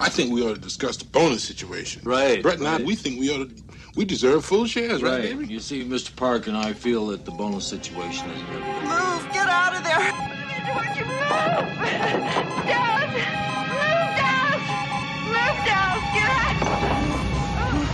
I think we ought to discuss the bonus situation. Right, Brett and I, we think we ought to, we deserve full shares, right, Right. baby? You see, Mr. Park and I feel that the bonus situation is good. Move! Get out of there! Don't you move! Don't! Move, don't! Move, don't! Get out!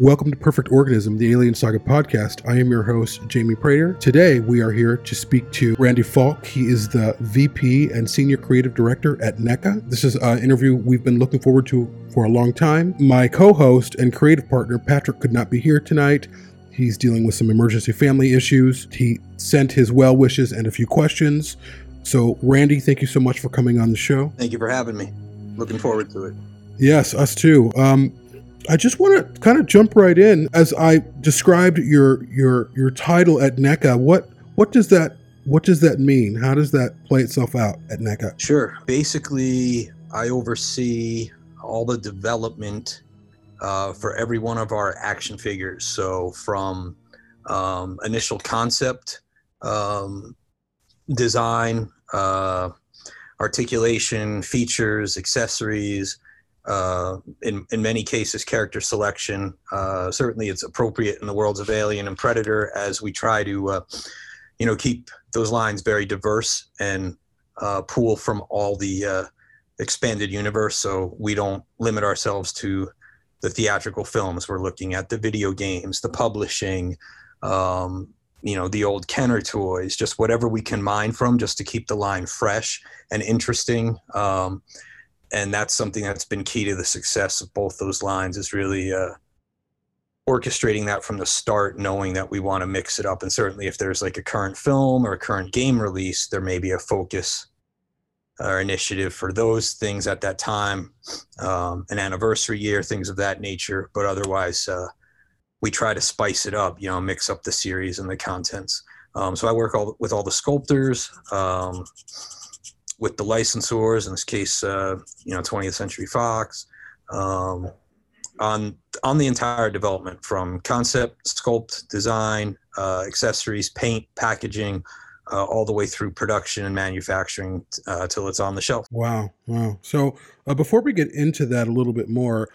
Welcome to Perfect Organism, the Alien Saga podcast. I am your host, Jamie Prater. Today, we are here to speak to Randy Falk. He is the VP and Senior Creative Director at NECA. This is an interview we've been looking forward to for a long time. My co host and creative partner, Patrick, could not be here tonight. He's dealing with some emergency family issues. He sent his well wishes and a few questions. So, Randy, thank you so much for coming on the show. Thank you for having me. Looking forward to it. Yes, us too. Um, I just want to kind of jump right in as I described your your your title at NECA. What what does that what does that mean? How does that play itself out at NECA? Sure. Basically, I oversee all the development uh, for every one of our action figures. So from um, initial concept, um, design, uh, articulation, features, accessories. Uh, in in many cases, character selection. Uh, certainly, it's appropriate in the worlds of Alien and Predator as we try to, uh, you know, keep those lines very diverse and uh, pool from all the uh, expanded universe. So we don't limit ourselves to the theatrical films. We're looking at the video games, the publishing, um, you know, the old Kenner toys, just whatever we can mine from, just to keep the line fresh and interesting. Um, and that's something that's been key to the success of both those lines is really uh, orchestrating that from the start knowing that we want to mix it up. And certainly if there's like a current film or a current game release there may be a focus or initiative for those things at that time um, an anniversary year things of that nature. But otherwise uh, we try to spice it up you know mix up the series and the contents. Um, so i work all, with all the sculptors um, with the licensors, in this case, uh, you know, 20th Century Fox, um, on on the entire development from concept, sculpt, design, uh, accessories, paint, packaging, uh, all the way through production and manufacturing uh, till it's on the shelf. Wow, wow. So uh, before we get into that a little bit more,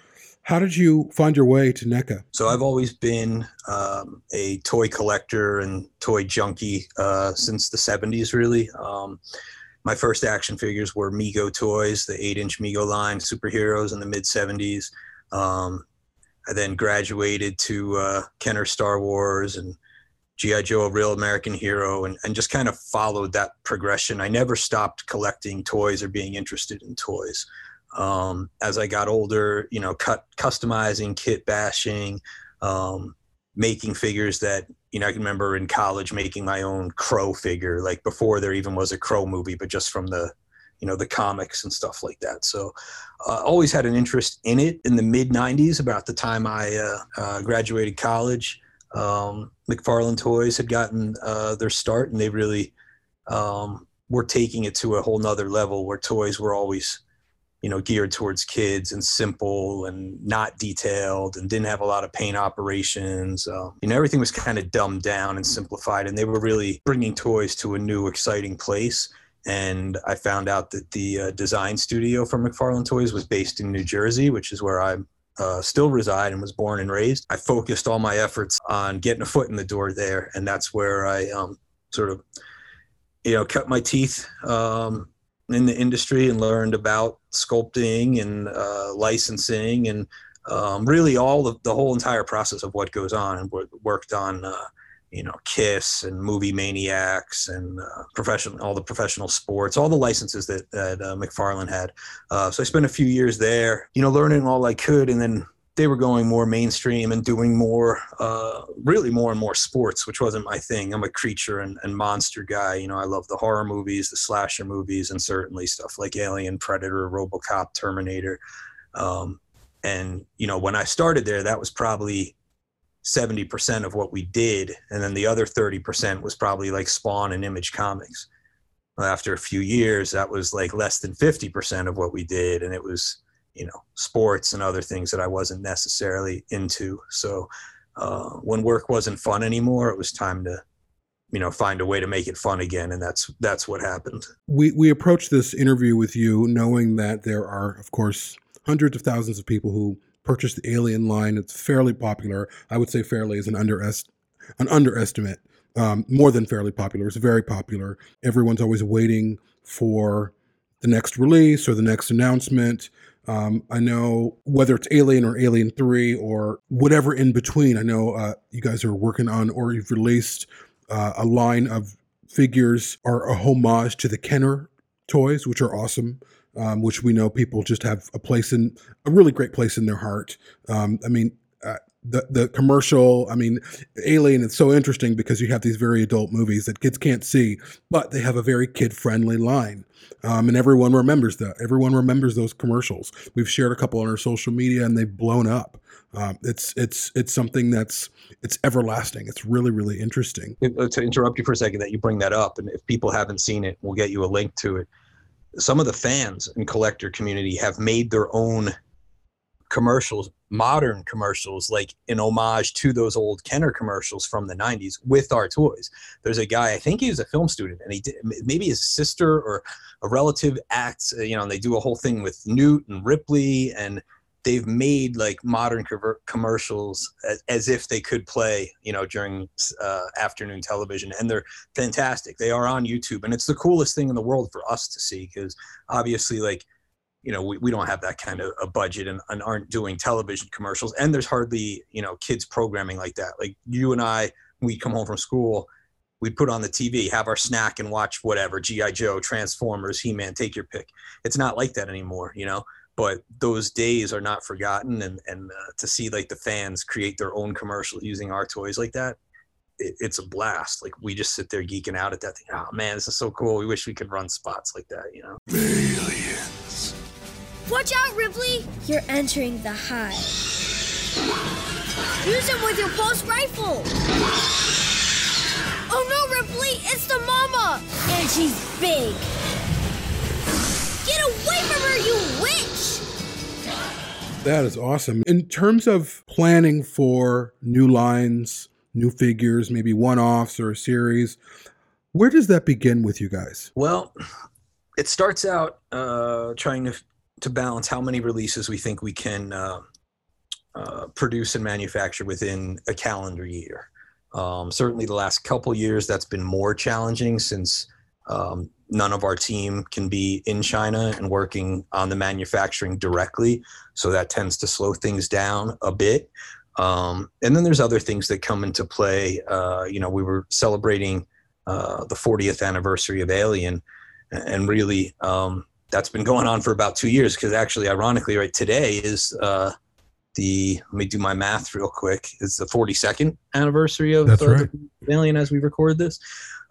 how did you find your way to NECA? So I've always been um, a toy collector and toy junkie uh, since the 70s, really. Um, my first action figures were Mego toys, the eight-inch Mego line, superheroes in the mid 70s. Um, I then graduated to uh, Kenner Star Wars and GI Joe, a real American hero, and, and just kind of followed that progression. I never stopped collecting toys or being interested in toys. Um, as I got older, you know, cut customizing, kit bashing, um, making figures that you know, I can remember in college making my own Crow figure, like before there even was a Crow movie, but just from the, you know, the comics and stuff like that. So, uh, always had an interest in it. In the mid '90s, about the time I uh, uh, graduated college, um, McFarlane Toys had gotten uh, their start, and they really um, were taking it to a whole nother level where toys were always you know geared towards kids and simple and not detailed and didn't have a lot of paint operations uh, you know everything was kind of dumbed down and simplified and they were really bringing toys to a new exciting place. And i found out that the uh, design studio for mcfarlane toys was based in new jersey which is where i uh, still reside and was born and raised. I focused all my efforts on getting a foot in the door there and that's where i um, sort of you know cut my teeth um, in the industry and learned about sculpting and uh, licensing and um, really all of the whole entire process of what goes on and worked on uh, you know, Kiss and Movie Maniacs and uh, professional, all the professional sports, all the licenses that that uh, McFarlane had. Uh, so I spent a few years there, you know, learning all I could, and then they were going more mainstream and doing more, uh, really more and more sports, which wasn't my thing. I'm a creature and, and monster guy. You know, I love the horror movies, the slasher movies, and certainly stuff like Alien, Predator, RoboCop, Terminator. Um, and you know, when I started there, that was probably 70% of what we did, and then the other 30% was probably like Spawn and Image Comics. After a few years, that was like less than 50% of what we did, and it was you know sports and other things that I wasn't necessarily into. So uh, when work wasn't fun anymore, it was time to you know find a way to make it fun again, and that's that's what happened. We we approached this interview with you knowing that there are, of course, hundreds of thousands of people who purchased the Alien line. It's fairly popular. I would say fairly is an underest an underestimate. Um, more than fairly popular. It's very popular. Everyone's always waiting for the next release or the next announcement. Um, I know whether it's Alien or Alien 3 or whatever in between, I know uh, you guys are working on or you've released uh, a line of figures are a homage to the Kenner toys, which are awesome. Um, which we know people just have a place in a really great place in their heart. Um, I mean, the the commercial. I mean, Alien. It's so interesting because you have these very adult movies that kids can't see, but they have a very kid friendly line. Um, and everyone remembers that. Everyone remembers those commercials. We've shared a couple on our social media, and they've blown up. Um, it's it's it's something that's it's everlasting. It's really really interesting. Uh, to interrupt you for a second, that you bring that up, and if people haven't seen it, we'll get you a link to it. Some of the fans and collector community have made their own commercials, modern commercials, like an homage to those old Kenner commercials from the 90s with our toys. There's a guy, I think he was a film student, and he did maybe his sister or a relative acts, uh, you know, and they do a whole thing with Newt and Ripley, and they've made like modern commercials as, as, if they could play, you know, during uh, afternoon television, and they're fantastic. They are on YouTube, and it's the coolest thing in the world for us to see because obviously, like, you know, we, we don't have that kind of a budget and, and aren't doing television commercials, and there's hardly, you know, kids programming like that. Like you and I, we come home from school we'd put on the TV, have our snack, and watch whatever GI Joe, Transformers, He Man, take your pick. It's not like that anymore, you know. But those days are not forgotten, and and uh, to see like the fans create their own commercial using our toys like that, it, it's a blast. Like we just sit there geeking out at that thing. Oh man, this is so cool. We wish we could run spots like that, you know. Aliens. Watch out, Ripley! You're entering the hive. Use it with your pulse rifle. Oh no, Ripley! It's the mama! And she's big! Get away from her, you witch! That is awesome. In terms of planning for new lines, new figures, maybe one offs or a series, where does that begin with you guys? Well, it starts out uh, trying to, to balance how many releases we think we can uh, uh, produce and manufacture within a calendar year. Um, certainly, the last couple years, that's been more challenging since um, none of our team can be in China and working on the manufacturing directly. So that tends to slow things down a bit. Um, and then there's other things that come into play. Uh, you know, we were celebrating uh, the 40th anniversary of Alien, and really, um, that's been going on for about two years. Because actually, ironically, right today is uh, the let me do my math real quick. It's the 42nd anniversary of That's right. Alien as we record this.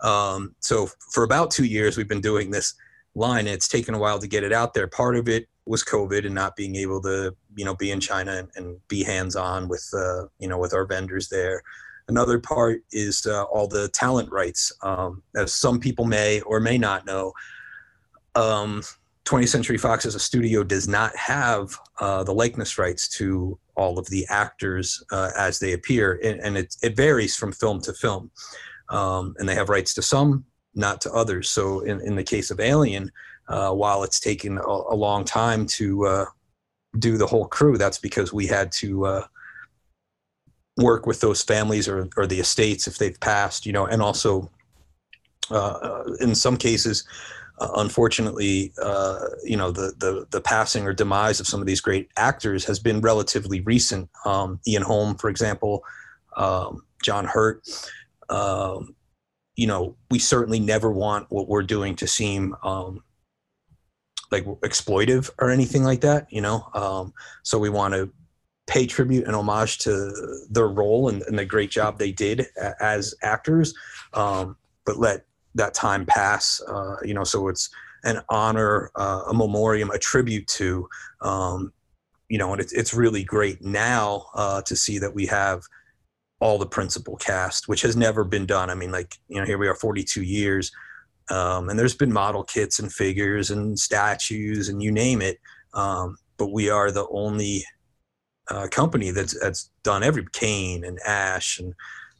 Um, so for about two years, we've been doing this line. It's taken a while to get it out there. Part of it was COVID and not being able to, you know, be in China and, and be hands-on with, uh, you know, with our vendors there. Another part is uh, all the talent rights. Um, as some people may or may not know, um, 20th Century Fox as a studio does not have uh, the likeness rights to all of the actors uh, as they appear, and, and it, it, varies from film to film. Um, and they have rights to some, not to others. So in, in the case of Alien, uh, while it's taken a, a long time to uh, do the whole crew, that's because we had to uh, work with those families or, or the estates if they've passed, you know, and also uh, in some cases, uh, unfortunately, uh, you know, the, the, the passing or demise of some of these great actors has been relatively recent. Um, Ian Holm, for example, um, John Hurt. um, you know, we certainly never want what we're doing to seem um, like exploitive or anything like that, you know. Um, so we want to pay tribute and homage to their role and, and the great job they did as actors, um, but let that time pass, uh, you know. So it's an honor, uh, a memoriam, a tribute to, um, you know, and it's it's really great now uh, to see that we have all the principal cast, which has never been done. I mean, like, you know, here we are 42 years, um, and there's been model kits and figures and statues and you name it. Um, but we are the only uh, company that's, that's done every Kane and Ash and,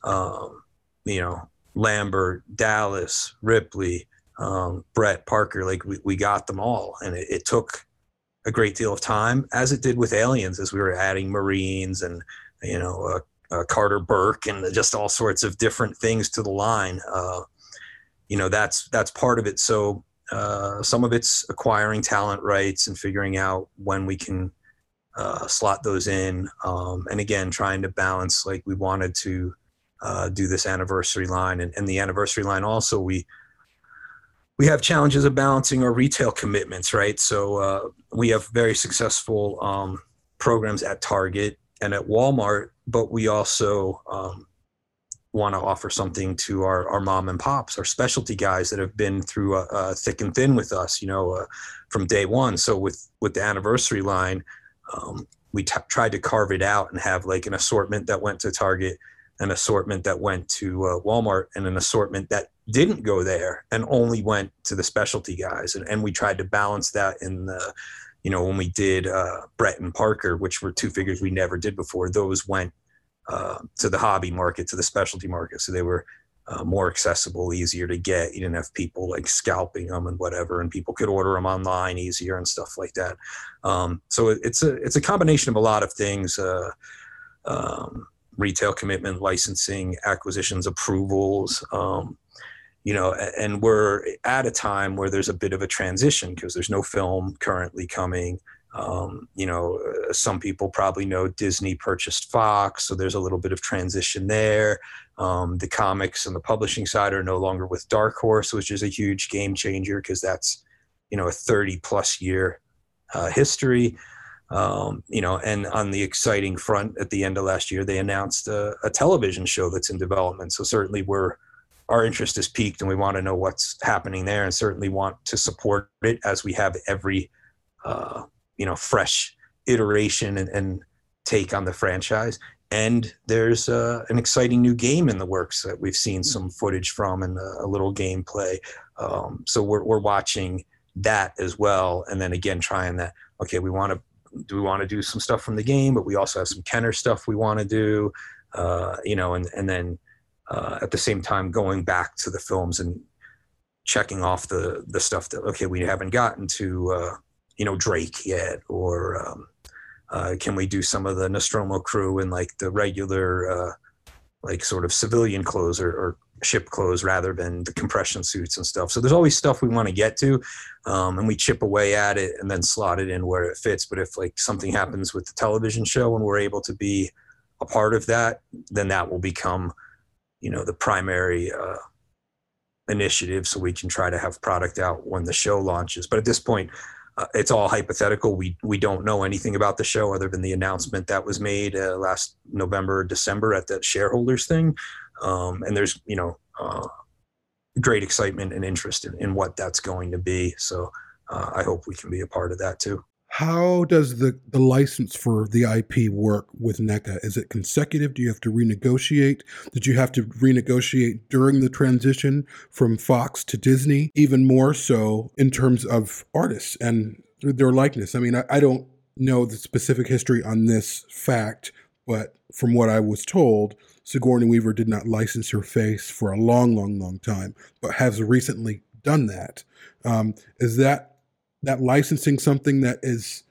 um, you know, Lambert, Dallas, Ripley, um, Brett Parker, like we, we got them all. And it, it took a great deal of time as it did with aliens, as we were adding Marines and, you know, uh, uh, Carter Burke and just all sorts of different things to the line. Uh, you know, that's that's part of it. So uh, some of it's acquiring talent rights and figuring out when we can uh, slot those in. Um, and again, trying to balance like we wanted to uh, do this anniversary line and, and the anniversary line also we we have challenges of balancing our retail commitments, right? So uh, we have very successful um, programs at Target and at Walmart but we also um, want to offer something to our, our mom and pops, our specialty guys that have been through uh, uh, thick and thin with us, you know, uh, from day one. So with with the anniversary line, um, we t- tried to carve it out and have like an assortment that went to Target, an assortment that went to uh, Walmart, and an assortment that didn't go there and only went to the specialty guys. And, and we tried to balance that in the you know, when we did uh, Brett and Parker, which were two figures we never did before, those went uh, to the hobby market, to the specialty market. So they were uh, more accessible, easier to get. You didn't have people like scalping them and whatever, and people could order them online easier and stuff like that. Um, so it's a it's a combination of a lot of things. Uh, um, retail commitment, licensing, acquisitions, approvals, um, you know, and we're at a time where there's a bit of a transition because there's no film currently coming. Um, you know, uh, some people probably know Disney purchased Fox, so there's a little bit of transition there. Um, the comics and the publishing side are no longer with Dark Horse, which is a huge game changer because that's, you know, a 30 plus year uh, history. Um, you know, and on the exciting front, at the end of last year, they announced a, a television show that's in development. So certainly we're our interest is peaked and we want to know what's happening there and certainly want to support it as we have every uh, you know fresh iteration and, and, take on the franchise. And there's uh, an exciting new game in the works that we've seen some footage from and a, a little gameplay. Um, so we're, we're watching that as well and then again trying that okay we want to do we want to do some stuff from the game but we also have some kenner stuff we want to do uh, you know and, and then uh, at the same time going back to the films and checking off the the stuff that okay we haven't gotten to uh, you know Drake yet or um, uh, can we do some of the Nostromo crew in like the regular uh, like sort of civilian clothes or, or, ship clothes rather than the compression suits and stuff. So there's always stuff we want to get to um, and we chip away at it and then slot it in where it fits. But if like something happens with the television show and we're able to be a part of that then that will become you know the primary uh, initiative so we can try to have product out when the show launches. But at this point uh, it's all hypothetical. We we don't know anything about the show other than the announcement that was made uh, last november december at that shareholders thing um, and there's you know uh, great excitement and interest in, in what that's going to be so uh, i hope we can be a part of that too how does the, the license for the IP work with NECA? Is it consecutive? Do you have to renegotiate? Did you have to renegotiate during the transition from Fox to Disney? Even more so in terms of artists and their likeness. I mean, I, I don't know the specific history on this fact, but from what I was told, Sigourney Weaver did not license her face for a long, long, long time, but has recently done that. Um, is that that licensing something that is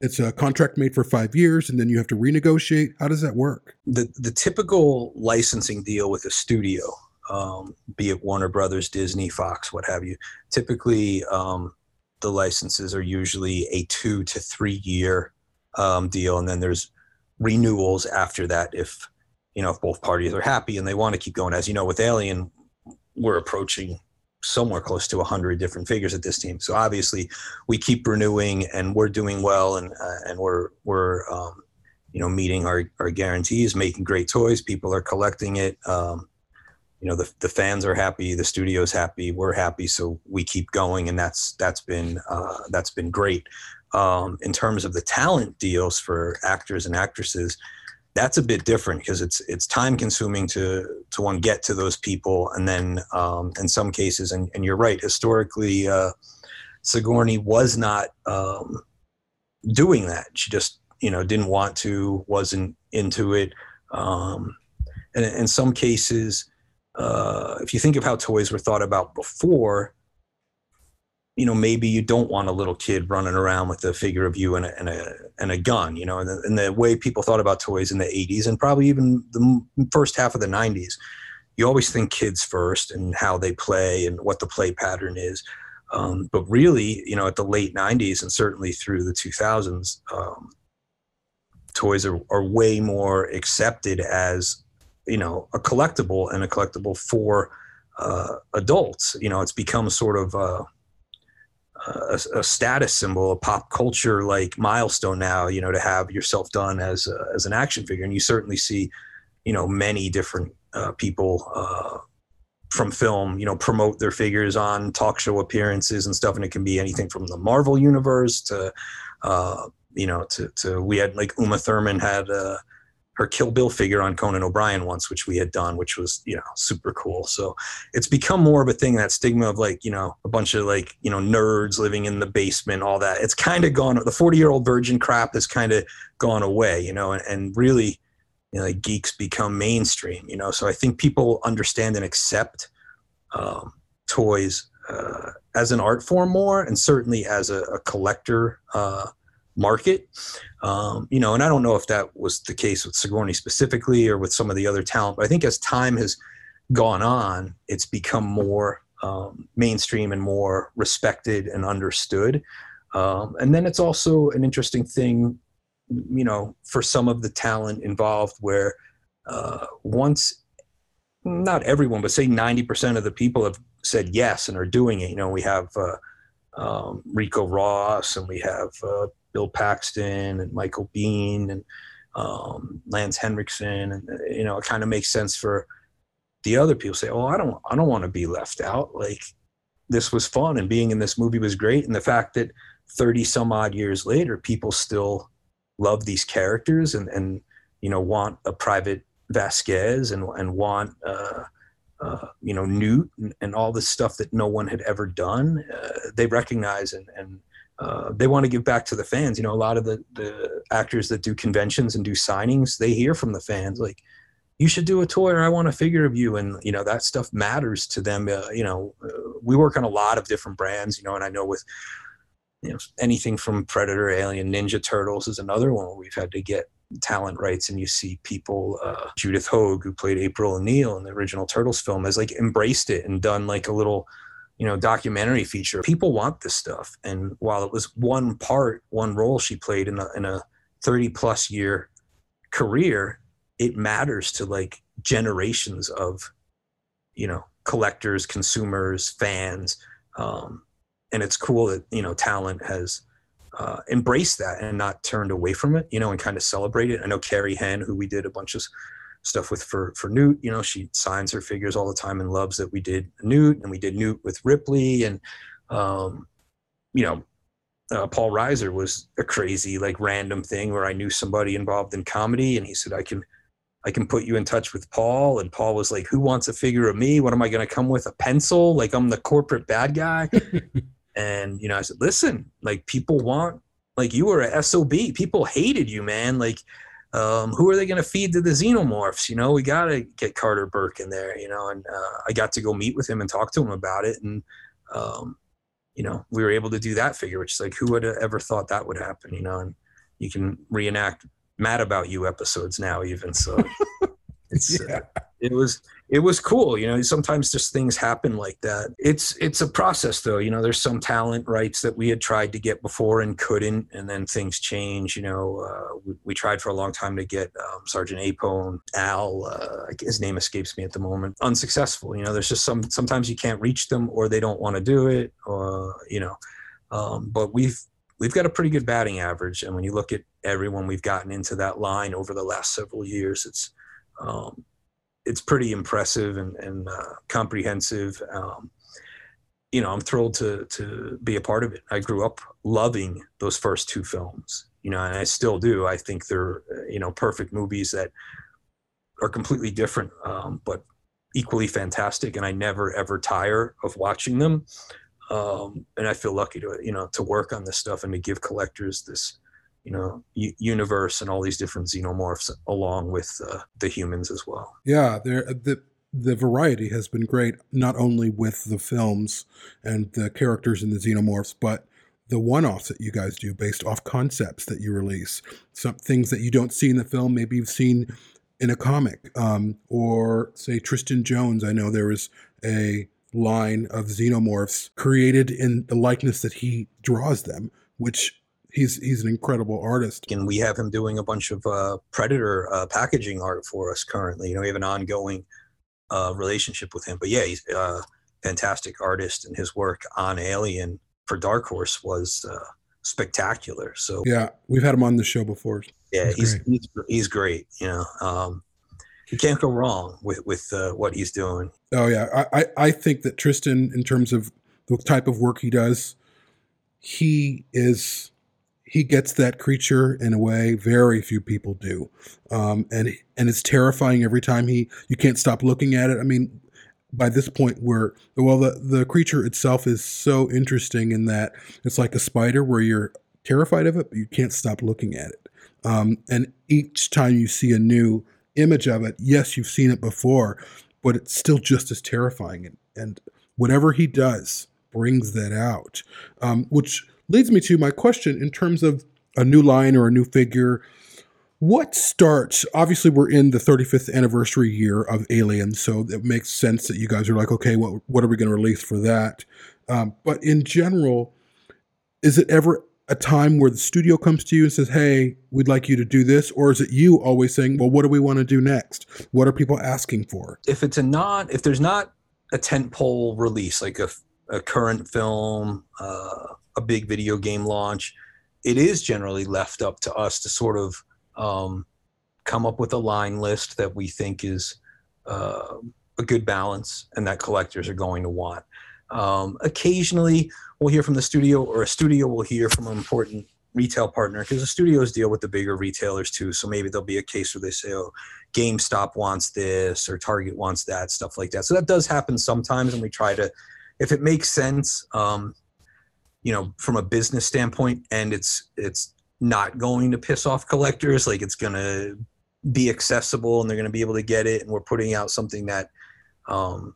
it's a contract made for five years and then you have to renegotiate how does that work the the typical licensing deal with a studio um, be it warner brothers disney fox what have you typically um, the licenses are usually a two to three year um, deal and then there's renewals after that if you know if both parties are happy and they want to keep going. As you know with alien we're approaching somewhere close to 100 different figures at this team. So obviously we keep renewing and we're doing well and uh, and we're we're um, you know meeting our, our guarantees making great toys. People are collecting it. Um, you know the, the fans are happy the studio's happy we're happy. So we keep going and that's that's been uh, that's been great. Um, in terms of the talent deals for actors and actresses that's a bit different because it's it's time consuming to to one get to those people and then um, in some cases and, and you're right historically uh, Sigourney was not um, doing that. She just you know didn't want to wasn't into it. Um, and in some cases uh, if you think of how toys were thought about before you know, maybe you don't want a little kid running around with a figure of you and a, and a, and a gun, you know, and the, and the way people thought about toys in the 80s and probably even the first half of the 90s, you always think kids first and how they play and what the play pattern is. Um, but really, you know, at the late 90s and certainly through the 2000s, um, toys are, are way more accepted as, you know, a collectible and a collectible for uh, adults. You know, it's become sort of, uh, a, a, status symbol, a pop culture like milestone now. You know, to have yourself done as a, as an action figure, and you certainly see, you know, many different uh, people uh, from film, you know, promote their figures on talk show appearances and stuff, and it can be anything from the Marvel universe to, uh, you know, to to we had like Uma Thurman had. Uh, her Kill Bill figure on Conan O'Brien once, which we had done, which was you know super cool. So it's become more of a thing that stigma of like you know a bunch of like you know nerds living in the basement, all that. It's kind of gone. The forty year old virgin crap has kind of gone away, you know, and, and really, you know, like geeks become mainstream, you know. So I think people understand and accept um, toys uh, as an art form more, and certainly as a, a collector. Uh, market. Um, you know, and I don't know if that was the case with Sigourney specifically or with some of the other talent, but I think as time has gone on, it's become more um, mainstream and more respected and understood. Um, and then it's also an interesting thing, you know, for some of the talent involved where uh, once not everyone, but say 90% of the people have said yes and are doing it. You know, we have uh, um, Ricco Ross and we have uh, Bill Paxton and Michael Biehn and um, Lance Henriksen, and you know, it kind of makes sense for the other people say, "Oh, I don't, I don't want to be left out." Like this was fun, and being in this movie was great, and the fact that thirty some odd years later, people still love these characters and and you know want a private Vasquez and and want. Uh, uh, you know, Newt and, and, all this stuff that no one had ever done. Uh, they recognize and, and uh, they want to give back to the fans. You know, a lot of the, the actors that do conventions and do signings, they hear from the fans like, you should do a toy or I want a figure of you. And, you know, that stuff matters to them. Uh, you know, uh, we work on a lot of different brands, you know, and I know with, you know, anything from Predator, Alien, Ninja Turtles is another one where we've had to get talent rights and you see people uh, judith hoag who played april o'neil in the original turtles film has like embraced it and done like a little you know documentary feature. People want this stuff. And while it was one part one role she played in a, in a 30 plus year career it matters to like generations of you know collectors consumers fans. Um, and it's cool that you know talent has uh, embraced that and not turned away from it you know and kind of celebrate it i know carrie henn who we did a bunch of stuff with for for Newt. You know, she signs her figures all the time and loves that we did Newt and we did Newt with Ripley and um, you know, uh, Paul Reiser was a crazy like random thing where I knew somebody involved in comedy and he said I can I can put you in touch with Paul and Paul was like who wants a figure of me? What am I going to come with a pencil? Like I'm the corporate bad guy. and you know, I said, "Listen, like people want like you were a SOB. People hated you, man. Like um, who are they going to feed to the xenomorphs? You know, we got to get Carter Burke in there, you know, and uh, I got to go meet with him and talk to him about it. And, um, you know, we were able to do that figure, which is like, who would have ever thought that would happen, you know, and you can reenact mad about you episodes now even. So it's, uh, yeah. uh, it was it was cool you know sometimes just things happen like that it's it's a process though you know there's some talent rights that we had tried to get before and couldn't and then things change you know uh, we, we, tried for a long time to get um, sergeant apone al uh, his name escapes me at the moment unsuccessful you know there's just some sometimes you can't reach them or they don't want to do it or you know um, but we've we've got a pretty good batting average and when you look at everyone we've gotten into that line over the last several years it's um, it's pretty impressive and, and uh, comprehensive. Um, you know, I'm thrilled to to be a part of it. I grew up loving those first two films. You know, and I still do. I think they're you know perfect movies that are completely different, um, but equally fantastic. And I never ever tire of watching them. Um, and I feel lucky to you know to work on this stuff and to give collectors this you know universe and all these different xenomorphs along with uh, the humans as well. Yeah the the variety has been great not only with the films and the characters in the xenomorphs but the one-offs that you guys do based off concepts that you release. Some things that you don't see in the film maybe you've seen in a comic um, or say tristan jones. I know there was a line of xenomorphs created in the likeness that he draws them which he's he's an incredible artist. And we have him doing a bunch of uh, Predator uh, packaging art for us currently. You know, we have an ongoing uh, relationship with him. But yeah, he's a fantastic artist, and his work on Alien for Dark Horse was uh, spectacular. So yeah, we've had him on the show before. Yeah, he's great. He's, he's, great. You know, um, you can't go wrong with with uh, what he's doing. Oh yeah, I, I I think that Tristan, in terms of the type of work he does, he is he gets that creature in a way very few people do, um, and and it's terrifying every time he. You can't stop looking at it. I mean, by this point, where well, the the creature itself is so interesting in that it's like a spider, where you're terrified of it, but you can't stop looking at it. Um, and each time you see a new image of it, yes, you've seen it before, but it's still just as terrifying. And, and whatever he does brings that out, um, which leads me to my question in terms of a new line or a new figure. What starts? Obviously, we're in the 35th anniversary year of Alien, so it makes sense that you guys are like, okay, what what are we going to release for that? Um, but in general, is it ever a time where the studio comes to you and says, "Hey, we'd like you to do this," or is it you always saying, "Well, what do we want to do next? What are people asking for?" If it's a not, if there's not a tentpole release like a, a current film, uh, a big video game launch, it is generally left up to us to sort of um, come up with a line list that we think is uh, a good balance and that collectors are going to want. Um, occasionally, we'll hear from the studio, or a studio will hear from an important retail partner because the studios deal with the bigger retailers too. So maybe there'll be a case where they say, "Oh, GameStop wants this," or Target wants that, stuff like that. So that does happen sometimes, and we try to, if it makes sense, um, you know from a business standpoint and it's it's not going to piss off collectors like it's going to be accessible and they're going to be able to get it and we're putting out something that um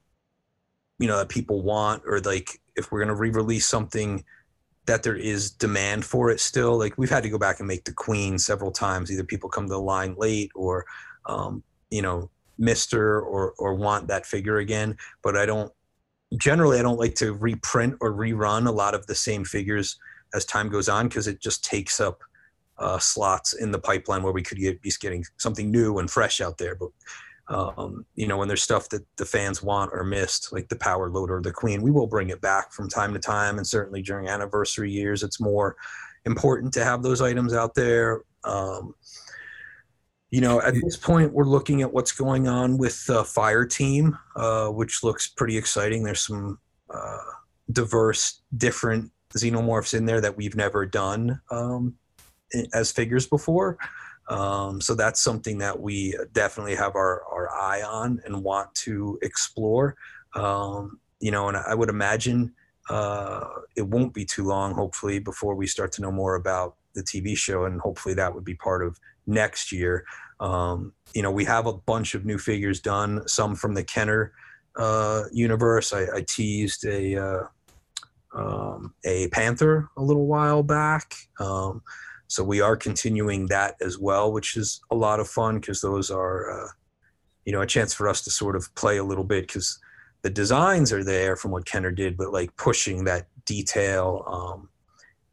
you know that people want or like if we're going to re-release something that there is demand for it still like we've had to go back and make the queen several times either people come to the line late or um you know mister or or want that figure again but i don't generally I don't like to reprint or rerun a lot of the same figures as time goes on because it just takes up uh, slots in the pipeline where we could get, be getting something new and fresh out there. But um, you know, when there's stuff that the fans want or missed, like the Power Loader or the Queen, we will bring it back from time to time. And certainly during anniversary years, it's more important to have those items out there. Um, you know, at this point, we're looking at what's going on with the Fire Team, uh, which looks pretty exciting. There's some uh, diverse, different xenomorphs in there that we've never done um, as figures before. Um, so that's something that we definitely have our, our eye on and want to explore. Um, you know, and I would imagine uh, it won't be too long, hopefully, before we start to know more about the TV show, and hopefully that would be part of next year. Um, you know, we have a bunch of new figures done, some from the Kenner uh, universe. I, I, teased a uh, um, a Panther a little while back. Um, so we are continuing that as well, which is a lot of fun because those are, uh, you know, a chance for us to sort of play a little bit because the designs are there from what Kenner did, but like pushing that detail um,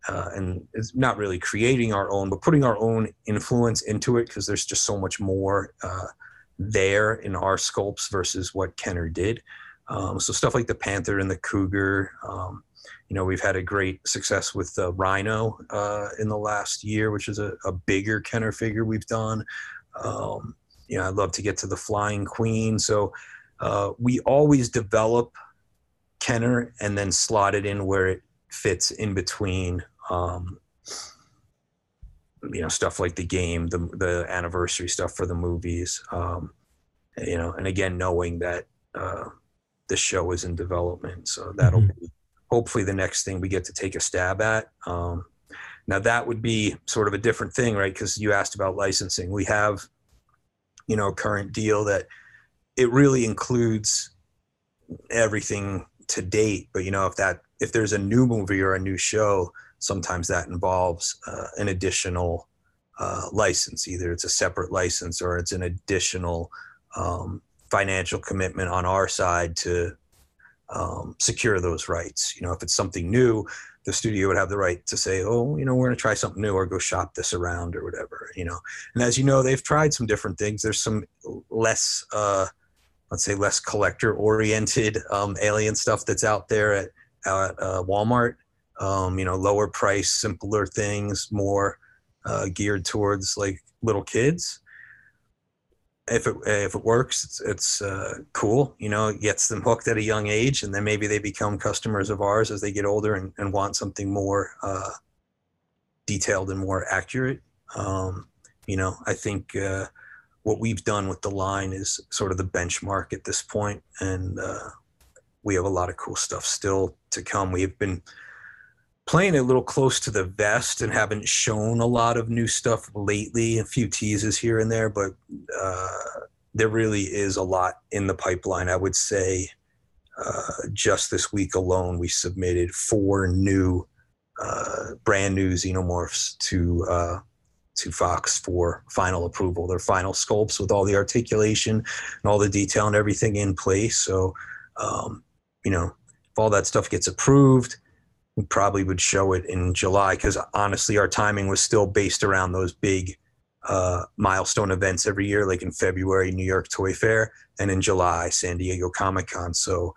uh, and it's not really creating our own, but putting our own influence into it because there's just so much more uh, there in our sculpts versus what Kenner did. Um, so stuff like the Panther and the Cougar. Um, you know, we've had a great success with the Rhino uh, in the last year, which is a, a bigger Kenner figure we've done. Um, you know, I'd love to get to the Flying Queen. So uh, we always develop Kenner and then slot it in where it fits in between um, you know stuff like the game the the anniversary stuff for the movies um, you know and again knowing that uh, the show is in development. So that'll mm-hmm. be hopefully the next thing we get to take a stab at. Um, now that would be sort of a different thing right? Because you asked about licensing. We have you know a current deal that it really includes everything to date. But you know if that if there's a new movie or a new show sometimes that involves uh, an additional uh, license. Either it's a separate license or it's an additional um, financial commitment on our side to um, secure those rights. You know, if it's something new, the studio would have the right to say, "Oh, you know, we're going to try something new, or go shop this around, or whatever." You know, and as you know, they've tried some different things. There's some less, uh, let's say, less collector-oriented um, alien stuff that's out there at, at uh, Walmart um, you know, lower price, simpler things, more uh, geared towards like little kids. If it if it works, it's, it's uh, cool. You know, it gets them hooked at a young age, and then maybe they become customers of ours as they get older and, and want something more uh, detailed and more accurate. Um, you know, I think uh, what we've done with the line is sort of the benchmark at this point, and uh, we have a lot of cool stuff still to come. We've been playing a little close to the vest and haven't shown a lot of new stuff lately. A few teases here and there, but uh, there really is a lot in the pipeline. I would say uh, just this week alone, we submitted four new, uh, brand new xenomorphs to uh, to Fox for final approval. Their final sculpts with all the articulation and all the detail and everything in place. So, um, you know, if all that stuff gets approved we probably would show it in July because honestly, our timing was still based around those big uh, milestone events every year, like in February, New York Toy Fair, and in July, San Diego Comic Con. So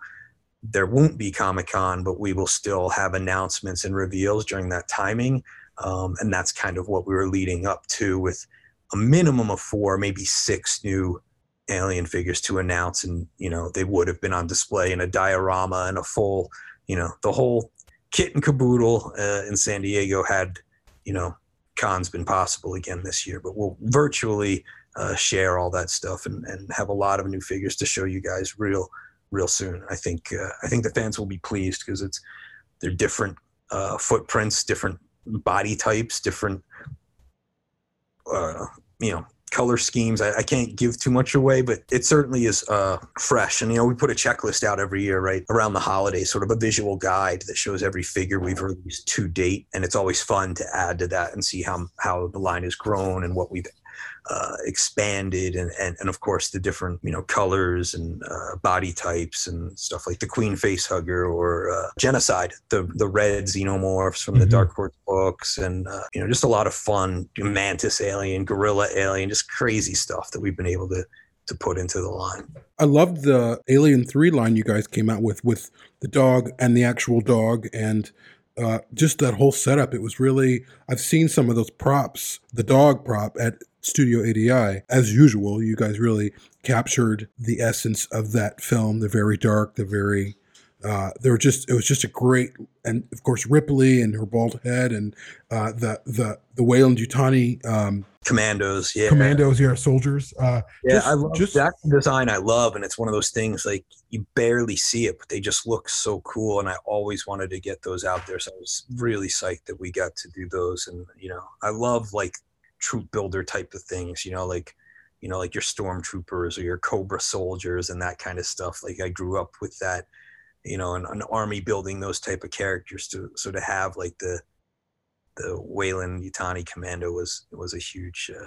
there won't be Comic Con, but we will still have announcements and reveals during that timing. Um, and that's kind of what we were leading up to with a minimum of four, maybe six new alien figures to announce. And, you know, they would have been on display in a diorama and a full, you know, the whole kit and caboodle uh, in San Diego had, you know, cons been possible again this year, but we'll virtually uh, share all that stuff and, and have a lot of new figures to show you guys real, real soon. I think uh, I think the fans will be pleased because it's they're different uh, footprints, different body types, different, uh, you know, color schemes. I, I, can't give too much away, but it certainly is uh, fresh. And you know, we put a checklist out every year, right around the holidays, sort of a visual guide that shows every figure we've released to date, and it's always fun to add to that and see how how the line has grown and what we've uh, expanded and, and and of course the different you know colors and uh, body types and stuff like the queen face hugger or uh, genocide the the red xenomorphs from mm-hmm. the dark horse books and uh, you know just a lot of fun mantis alien gorilla alien just crazy stuff that we've been able to to put into the line. I loved the Alien 3 line you guys came out with with the dog and the actual dog and uh, just that whole setup. It was really, I've seen some of those props, the dog prop at Studio ADI. As usual, you guys really captured the essence of that film. The very dark, the very uh, they were just it was just a great and of course Ripley and her bald head and uh, the the the Weyland-Yutani um, commandos yeah commandos yeah soldiers uh, yeah just, I love just, that design I love and it's one of those things like you barely see it but they just look so cool and I always wanted to get those out there so I was really psyched that we got to do those and you know I love like troop builder type of things, you know, like you know, like your stormtroopers or your Cobra soldiers and that kind of stuff. Like I grew up with that, you know, an, an army building those type of characters to so to have like the the Weyland-Yutani commando was was a huge uh,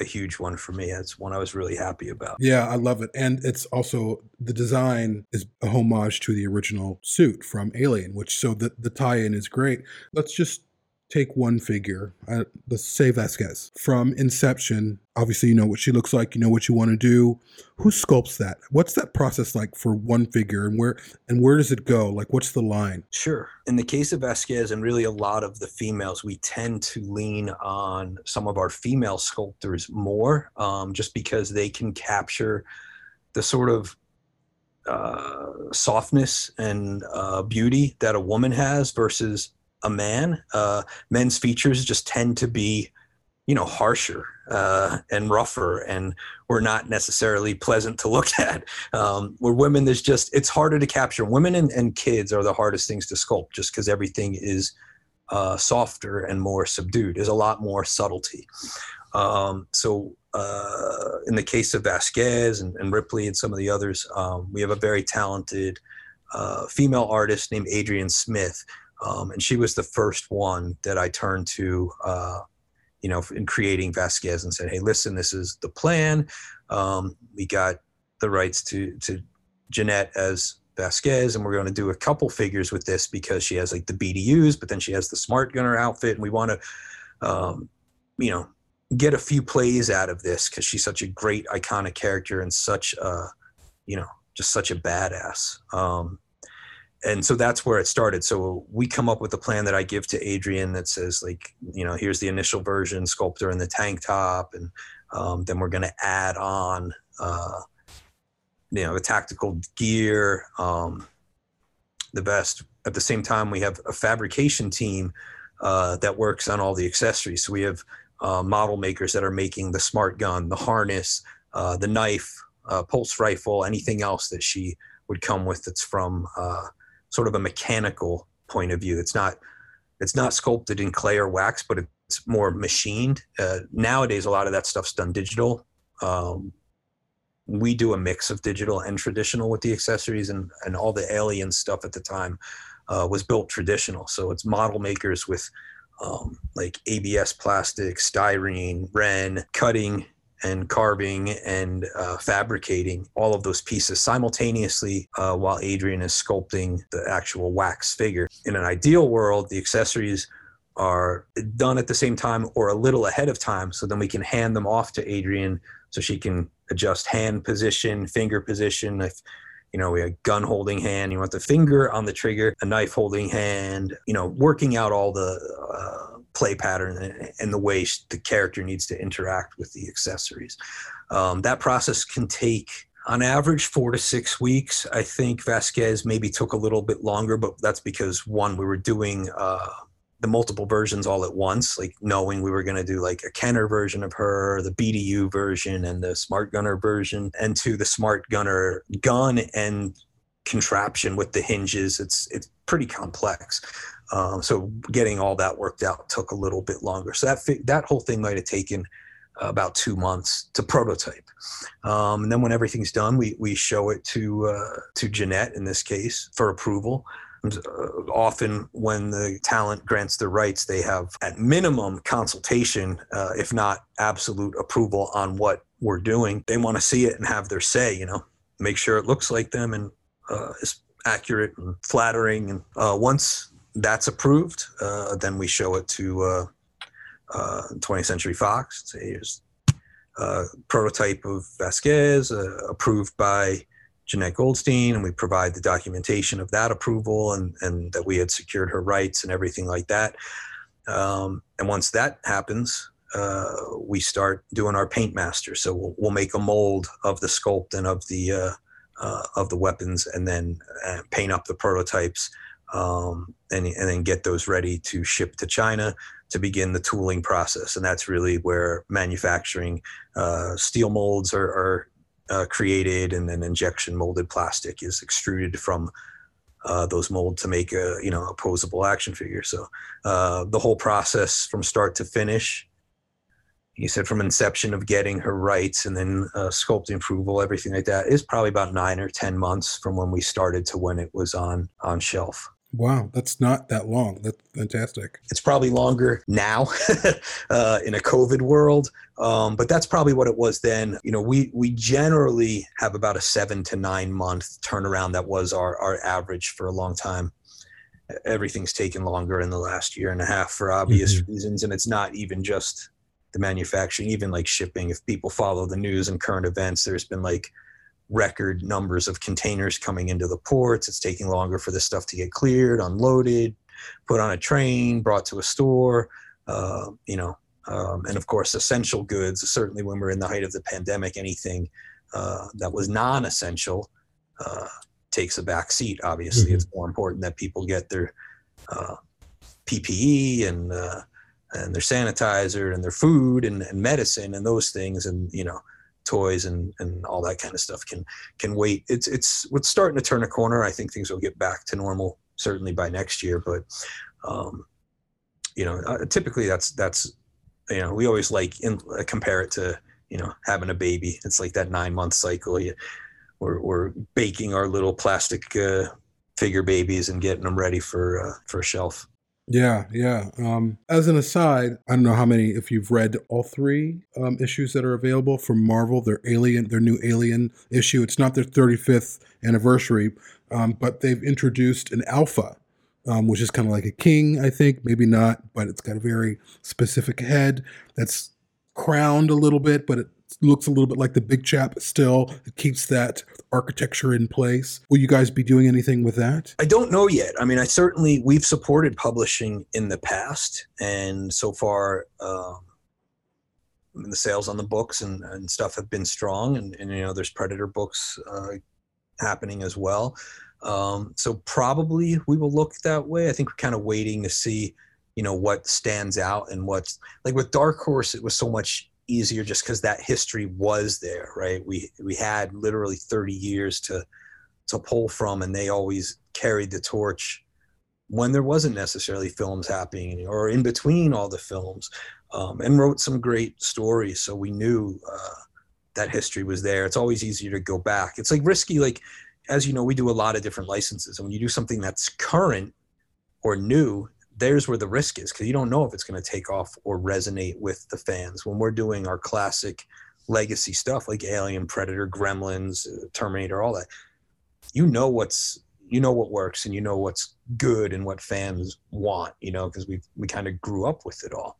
a huge one for me. It's one I was really happy about. Yeah, I love it. And it's also the design is a homage to the original suit from Alien, which so the, the tie in is great. Let's just take one figure. Uh, let's say Vasquez from Inception. Obviously, you know what she looks like. You know what you want to do. Who sculpts that? What's that process like for one figure, and where and where does it go? Like, what's the line? Sure. In the case of Vasquez, and really a lot of the females, we tend to lean on some of our female sculptors more, um, just because they can capture the sort of uh, softness and uh, beauty that a woman has versus a man. Uh, men's features just tend to be, you know, harsher uh, and rougher, and we're not necessarily pleasant to look at. Um, where women, there's just it's harder to capture. Women and, and kids are the hardest things to sculpt, just because everything is uh, softer and more subdued. There's a lot more subtlety. Um, so uh, in the case of Vasquez and, and, Ripley and some of the others, um, we have a very talented uh, female artist named Adrienne Smith um, and she was the first one that I turned to, uh, you know, in creating Vasquez and said, "Hey, listen, this is the plan. Um, we got the rights to to Jenette as Vasquez, and we're going to do a couple figures with this because she has like the BDUs, but then she has the Smart Gunner outfit, and we want to, um, you know, get a few plays out of this because she's such a great iconic character and such a, you know, just such a badass." Um, and so that's where it started. So we come up with a plan that I give to adrian that says like, you know, here's the initial version, sculptor in the tank top, and um, then we're going to add on, uh, you know, the tactical gear, um, the best At the same time, we have a fabrication team uh, that works on all the accessories. So we have uh, model makers that are making the smart gun, the harness, uh, the knife, uh, pulse rifle, anything else that she would come with that's from uh, sort of a mechanical point of view. It's not it's not sculpted in clay or wax, but it's more machined. Uh, nowadays, a lot of that stuff's done digital. Um, we do a mix of digital and traditional with the accessories, and and all the alien stuff at the time uh, was built traditional. So it's model makers with um, like ABS plastic, styrene, Ren, cutting and carving and uh, fabricating all of those pieces simultaneously uh, while Adrian is sculpting the actual wax figure. In an ideal world, the accessories are done at the same time or a little ahead of time so then we can hand them off to Adrian so she can adjust hand position, finger position. If you know, we have gun holding hand, you want the finger on the trigger, a knife holding hand, you know, working out all the uh, play pattern and the way the character needs to interact with the accessories. Um, that process can take on average four to six weeks. I think Vasquez maybe took a little bit longer, but that's because one, we were doing uh, the multiple versions all at once, like knowing we were going to do like a Kenner version of her, the BDU version, and the Smart Gunner version, and to the Smart Gunner gun and contraption with the hinges. It's it's pretty complex. Um, so getting all that worked out took a little bit longer. So that that whole thing might have taken uh, about two months to prototype. Um, and then when everything's done, we we show it to uh, to Jenette in this case for approval. And, uh, often, when the talent grants their rights, they have at minimum consultation, uh, if not absolute approval on what we're doing. They want to see it and have their say. You know, make sure it looks like them and uh, is accurate and flattering. And uh, once that's approved, uh, then we show it to uh, uh, 20th Century Fox. Say here's a prototype of Vasquez uh, approved by Jenette Goldstein, and we provide the documentation of that approval and, and that we had secured her rights and everything like that. Um, and once that happens, uh, we start doing our paint master. So we'll, we'll, make a mold of the sculpt and of the uh, uh, of the weapons, and then uh, paint up the prototypes um, and, and then get those ready to ship to China to begin the tooling process. And that's really where manufacturing uh, steel molds are, are uh, created, and then injection molded plastic is extruded from uh, those molds to make a you know opposable action figure. So uh, the whole process from start to finish. You said from inception of getting her rights and then uh, sculpting approval, everything like that is probably about nine or ten months from when we started to when it was on on shelf. Wow, that's not that long. That's fantastic. It's probably longer now uh, in a COVID world, um, but that's probably what it was then. You know, we we generally have about a seven to nine month turnaround. That was our our average for a long time. Everything's taken longer in the last year and a half for obvious Mhm. reasons, and it's not even just the manufacturing, even like shipping. If people follow the news and current events, there's been like record numbers of containers coming into the ports. It's taking longer for this stuff to get cleared, unloaded, put on a train, brought to a store. Uh, you know, um, and of course, essential goods. Certainly, when we're in the height of the pandemic, anything uh, that was non-essential uh, takes a back seat. Obviously, Mhm. it's more important that people get their uh, PPE and uh, and their sanitizer and their food and, and medicine and those things and you know toys and, and all that kind of stuff can can wait. It's it's it's starting to turn a corner. I think things will get back to normal certainly by next year. But um, you know, uh, typically that's that's you know we always like in, uh, compare it to you know having a baby. It's like that nine month cycle. You, we're we're baking our little plastic uh, figure babies and getting them ready for uh, for a shelf. Yeah, yeah. Um, as an aside, I don't know how many if you've read all three um, issues that are available from Marvel. Their Alien, their new Alien issue. It's not their 35th anniversary, um, but they've introduced an Alpha, um, which is kind of like a king, I think. Maybe not, but it's got a very specific head that's crowned a little bit, but it looks a little bit like the big chap still. It keeps that architecture in place. Will you guys be doing anything with that? I don't know yet. I mean, I certainly we've supported publishing in the past, and so far, um, the sales on the books and, and stuff have been strong. And, and you know, there's Predator books uh, happening as well. Um, so probably we will look that way. I think we're kind of waiting to see, you know, what stands out and what's like with Dark Horse. It was so much easier just because that history was there, right? We we had literally 30 years to to pull from, and they always carried the torch when there wasn't necessarily films happening or in between all the films, um, and wrote some great stories. So we knew uh, that history was there. It's always easier to go back. It's like risky, like as you know, we do a lot of different licenses, and when you do something that's current or new, there's where the risk is because you don't know if it's going to take off or resonate with the fans. When we're doing our classic legacy stuff like Alien, Predator, Gremlins, uh, Terminator, all that, you know what's you know what works and you know what's good and what fans want. You know because we we kind of grew up with it all.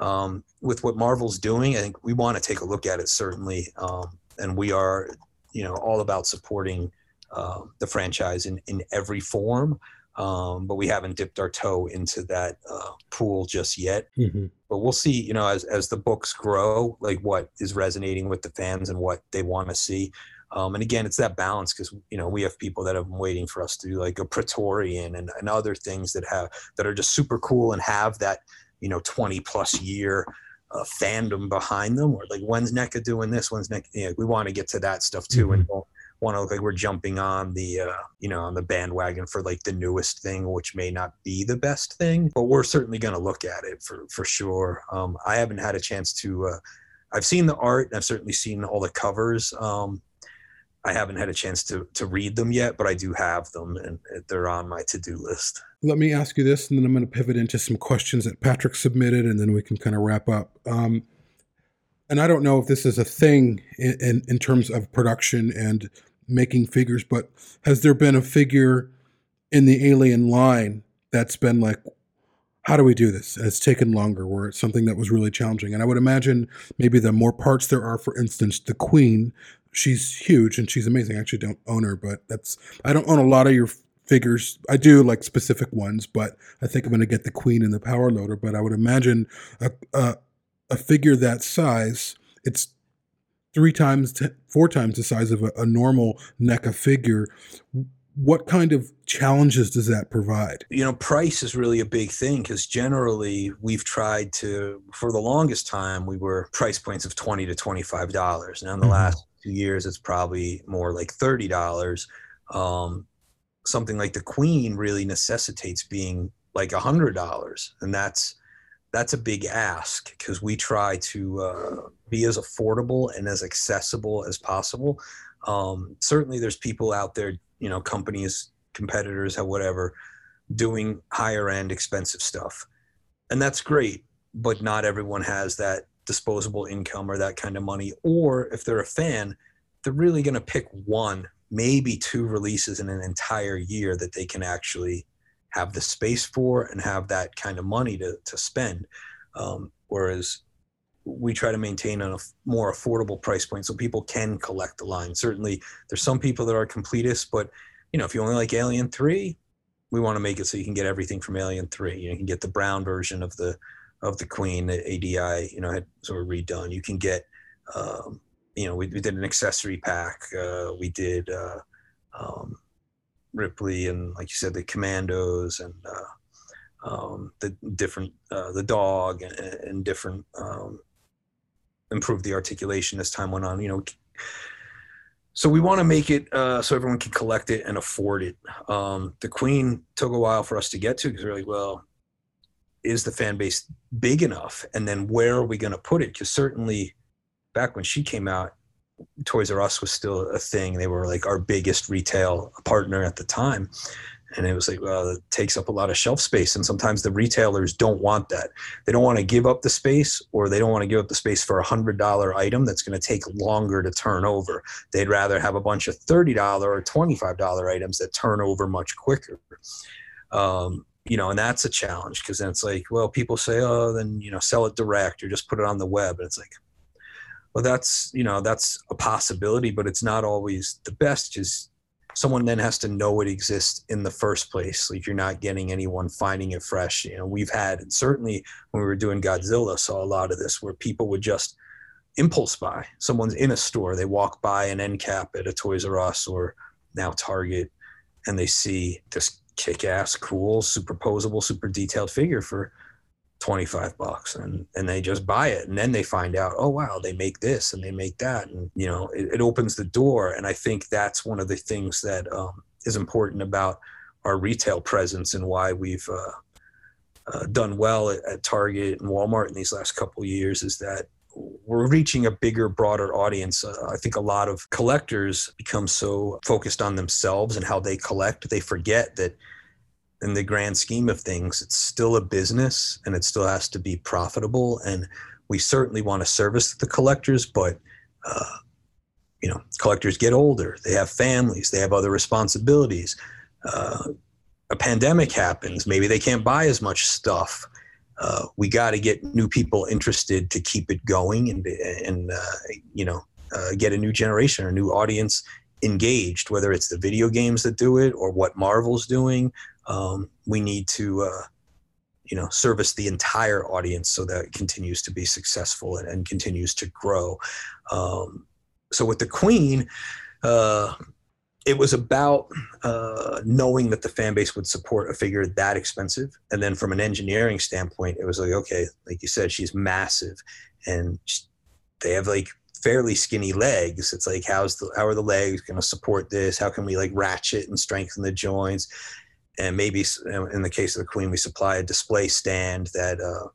Um, with what Marvel's doing, I think we want to take a look at it certainly, um, and we are you know all about supporting uh, the franchise in in every form um, but we haven't dipped our toe into that uh, pool just yet. Mm-hmm. But we'll see, you know, as as the books grow, like what is resonating with the fans and what they want to see. Um, and again, it's that balance because you know we have people that have been waiting for us to do like a Praetorian and, and other things that have that are just super cool and have that you know 20 plus year uh, fandom behind them. Or like when's NECA doing this? When's NECA? You know, we want to get to that stuff too, and don't want to look like we're jumping on the uh, you know on the bandwagon for like the newest thing which may not be the best thing but we're certainly going to look at it for for sure. Um, i haven't had a chance to uh, i've seen the art and i've certainly seen all the covers. Um, i haven't had a chance to to read them yet but i do have them and they're on my to-do list. Let me ask you this, and then I'm going to pivot into some questions that Patrick submitted, and then we can kind of wrap up. Um, and I don't know if this is a thing in, in, in terms of production and making figures, but has there been a figure in the Alien line that's been like, how do we do this? And it's taken longer, where it's something that was really challenging. And I would imagine maybe the more parts there are, for instance, the Queen, she's huge and she's amazing. I actually don't own her, but that's, I don't own a lot of your figures. I do like specific ones, but I think I'm going to get the Queen and the Power Loader. But I would imagine a, a, a figure that size, it's three times, t- four times the size of a, a normal NECA figure. What kind of challenges does that provide? you know price is really a big thing because generally we've tried to for the longest time we were price points of 20 to 25 dollars now in the Mhm. last two years it's probably more like 30 dollars um, something like the queen really necessitates being like a hundred dollars and that's that's a big ask because we try to uh, be as affordable and as accessible as possible um, certainly there's people out there you know companies competitors whatever doing higher end expensive stuff. And that's great, but not everyone has that disposable income or that kind of money. Or if they're a fan, they're really going to pick one, maybe two releases in an entire year that they can actually have the space for and have that kind of money to, to spend. Um, whereas we try to maintain a more affordable price point so people can collect the line. Certainly, there's some people that are completists, but you know, if you only like Alien Three, we want to make it so you can get everything from Alien Three. You, know, you can get the brown version of the of the Queen that ADI, you know, had sort of redone. You can get, um, you know, we, we did an accessory pack. Uh, we did uh, um, Ripley and, like you said, the Commandos and uh, um, the different uh, the dog and, and different um, improve the articulation as time went on. You know, so we want to make it uh, so everyone can collect it and afford it. Um, the Queen took a while for us to get to because we're like, well, is the fan base big enough? And then where are we going to put it? Because certainly, back when she came out, Toys R Us was still a thing. They were like our biggest retail partner at the time. And it was like well it takes up a lot of shelf space. And sometimes the retailers don't want that. They don't want to give up the space or they don't want to give up the space for a hundred dollar item that's going to take longer to turn over. They'd rather have a bunch of thirty dollar or twenty five dollar items that turn over much quicker. Um, you know and that's a challenge because then it's like well people say oh then you know sell it direct or just put it on the web. And it's like well that's you know that's a possibility but it's not always the best just someone then has to know it exists in the first place. Like you're not getting anyone finding it fresh. You know, we've had and certainly when we were doing Godzilla, saw a lot of this where people would just impulse buy. Someone's in a store, they walk by an end cap at a Toys R Us or now Target, and they see this kick-ass, cool, superposable, super detailed figure for 25 bucks and and they just buy it and then they find out oh wow they make this and they make that and you know it, it opens the door and i think that's one of the things that um, is important about our retail presence and why we've uh, uh, done well at, at, target and walmart in these last couple years is that we're reaching a bigger broader audience. Uh, i think a lot of collectors become so focused on themselves and how they collect they forget that in the grand scheme of things, it's still a business and it still has to be profitable. And we certainly want to service the collectors, but uh, you know, collectors get older, they have families, they have other responsibilities. Uh, a pandemic happens, maybe they can't buy as much stuff. Uh, we got to get new people interested to keep it going and and uh, you know uh, get a new generation or new audience engaged, whether it's the video games that do it or what Marvel's doing um, we need to uh, you know service the entire audience so that it continues to be successful and, and continues to grow. Um, so with the queen uh, it was about uh, knowing that the fan base would support a figure that expensive. And then from an engineering standpoint it was like okay like you said she's massive and they have like fairly skinny legs. It's like how's the how are the legs going to support this? How can we like ratchet and strengthen the joints and maybe in the case of the queen we supply a display stand that uh,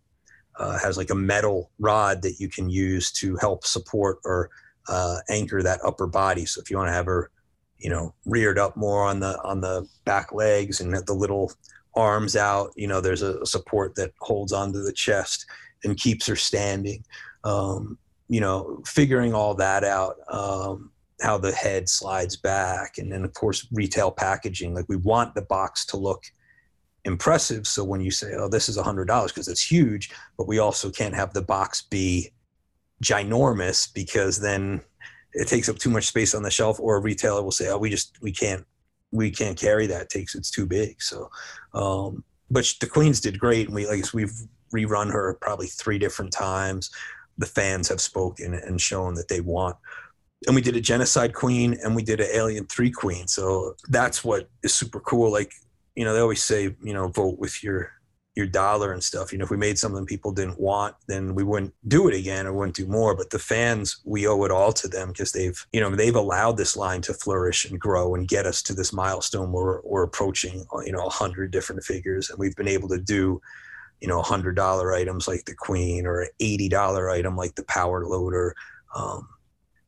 uh, has like a metal rod that you can use to help support or uh, anchor that upper body. So if you want to have her you know reared up more on the on the back legs and the little arms out you know there's a support that holds onto the chest and keeps her standing. Um, you know figuring all that out um, how the head slides back. And then of course retail packaging like we want the box to look impressive. So when you say oh this is a hundred dollars because it's huge but we also can't have the box be ginormous because then it takes up too much space on the shelf or a retailer will say oh we just we can't we can't carry that it takes it's too big. So um but the queens did great and we like we've rerun her probably three different times. The fans have spoken and shown that they want and we did a genocide queen and we did an alien 3 queen. So that's what is super cool. Like you know they always say you know vote with your your dollar and stuff. You know if we made something people didn't want then we wouldn't do it again or wouldn't do more. But the fans we owe it all to them because they've you know they've allowed this line to flourish and grow and get us to this milestone where we're, approaching you know 100 different figures. And we've been able to do you know $100 items like the queen or an $80 item like the power loader. Um,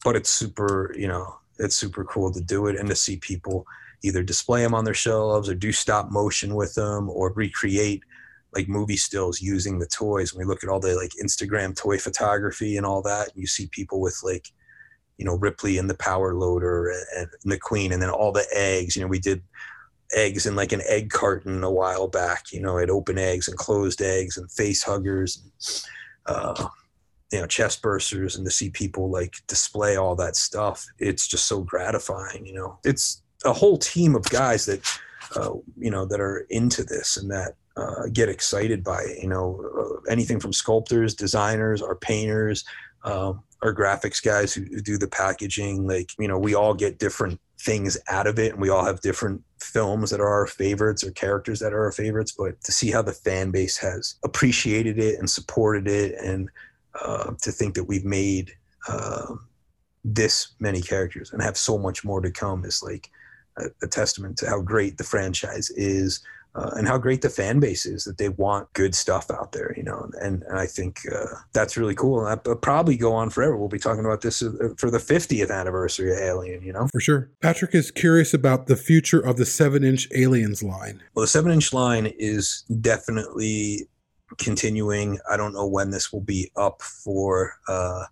but it's super, you know, it's super cool to do it and to see people either display them on their shelves or do stop motion with them or recreate like movie stills using the toys. When we look at all the like Instagram toy photography and all that, and you see people with like, you know, Ripley and the power loader and, and the queen and then all the eggs. You know, we did eggs in like an egg carton a while back, you know, had open eggs and closed eggs and face huggers. Uh, you know chest bursters and to see people like display all that stuff it's just so gratifying you know? It's a whole team of guys that uh, you know that are into this and that uh, get excited by it you know? Uh, anything from sculptors designers our painters um, our graphics guys who, who do the packaging like you know we all get different things out of it and we all have different films that are our favorites or characters that are our favorites but to see how the fan base has appreciated it and supported it and uh, to think that we've made uh, this many characters and have so much more to come is like a, a testament to how great the franchise is uh, and how great the fan base is that they want good stuff out there, you know. And, and I think uh, that's really cool. And that probably go on forever. We'll be talking about this uh, for the 50th anniversary of Alien, you know. For sure. Patrick is curious about the future of the seven inch Aliens line. Well, the seven inch line is definitely continuing. I don't know when this will be up for uh,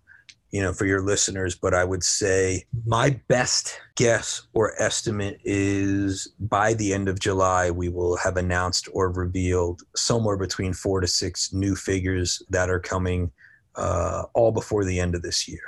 you know for your listeners, but I would say my best guess or estimate is by the end of July we will have announced or revealed somewhere between four to six new figures that are coming uh, all before the end of this year.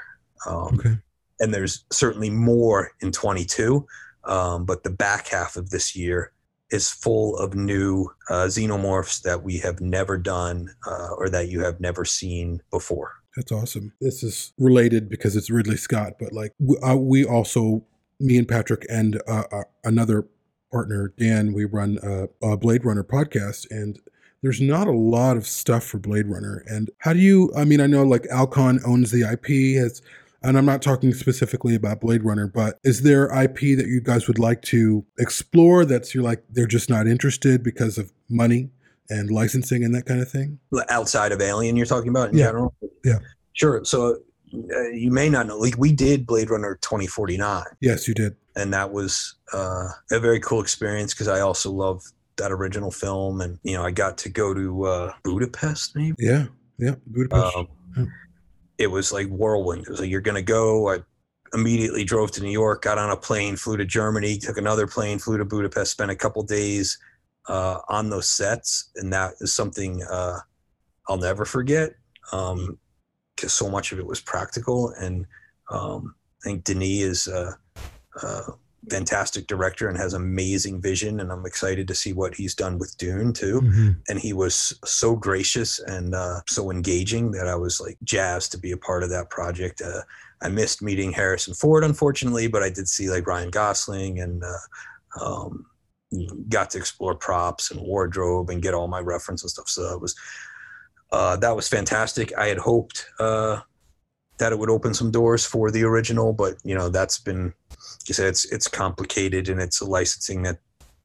Um, Okay. And there's certainly more in 22, um, but the back half of this year is full of new uh, xenomorphs that we have never done uh, or that you have never seen before. That's awesome. This is related because it's Ridley Scott, but like we, uh, we also, me and Patrick and uh, uh, another partner, Dan, we run a, a Blade Runner podcast and there's not a lot of stuff for Blade Runner. And how do you, I mean, I know like Alcon owns the IP, has, and I'm not talking specifically about Blade Runner, but is there IP that you guys would like to explore that's you're like, they're just not interested because of money and licensing and that kind of thing? Outside of Alien, you're talking about in Yeah. general? Yeah. Sure. So uh, you may not know, like we did Blade Runner 2049, Yes, you did. and that was uh, a very cool experience because I also love that original film. And, you know, I got to go to uh, Budapest, maybe. Yeah. Yeah. Budapest. Um. It was like whirlwind. It was like, you're going to go. I immediately drove to New York, got on a plane, flew to Germany, took another plane, flew to Budapest, spent a couple days uh, on those sets. And that is something uh, I'll never forget because so much of it was practical. And um, I think Denis is a, a fantastic director and has amazing vision. And I'm excited to see what he's done with Dune too Mhm. and he was so gracious and uh, so engaging that I was like jazzed to be a part of that project. Uh, I missed meeting Harrison Ford, unfortunately, but I did see like Ryan Gosling and uh, um, got to explore props and wardrobe and get all my reference and stuff. So that was uh, that was fantastic. I had hoped uh, that it would open some doors for the original, but you know that's been, I said, it's it's complicated and it's a licensing that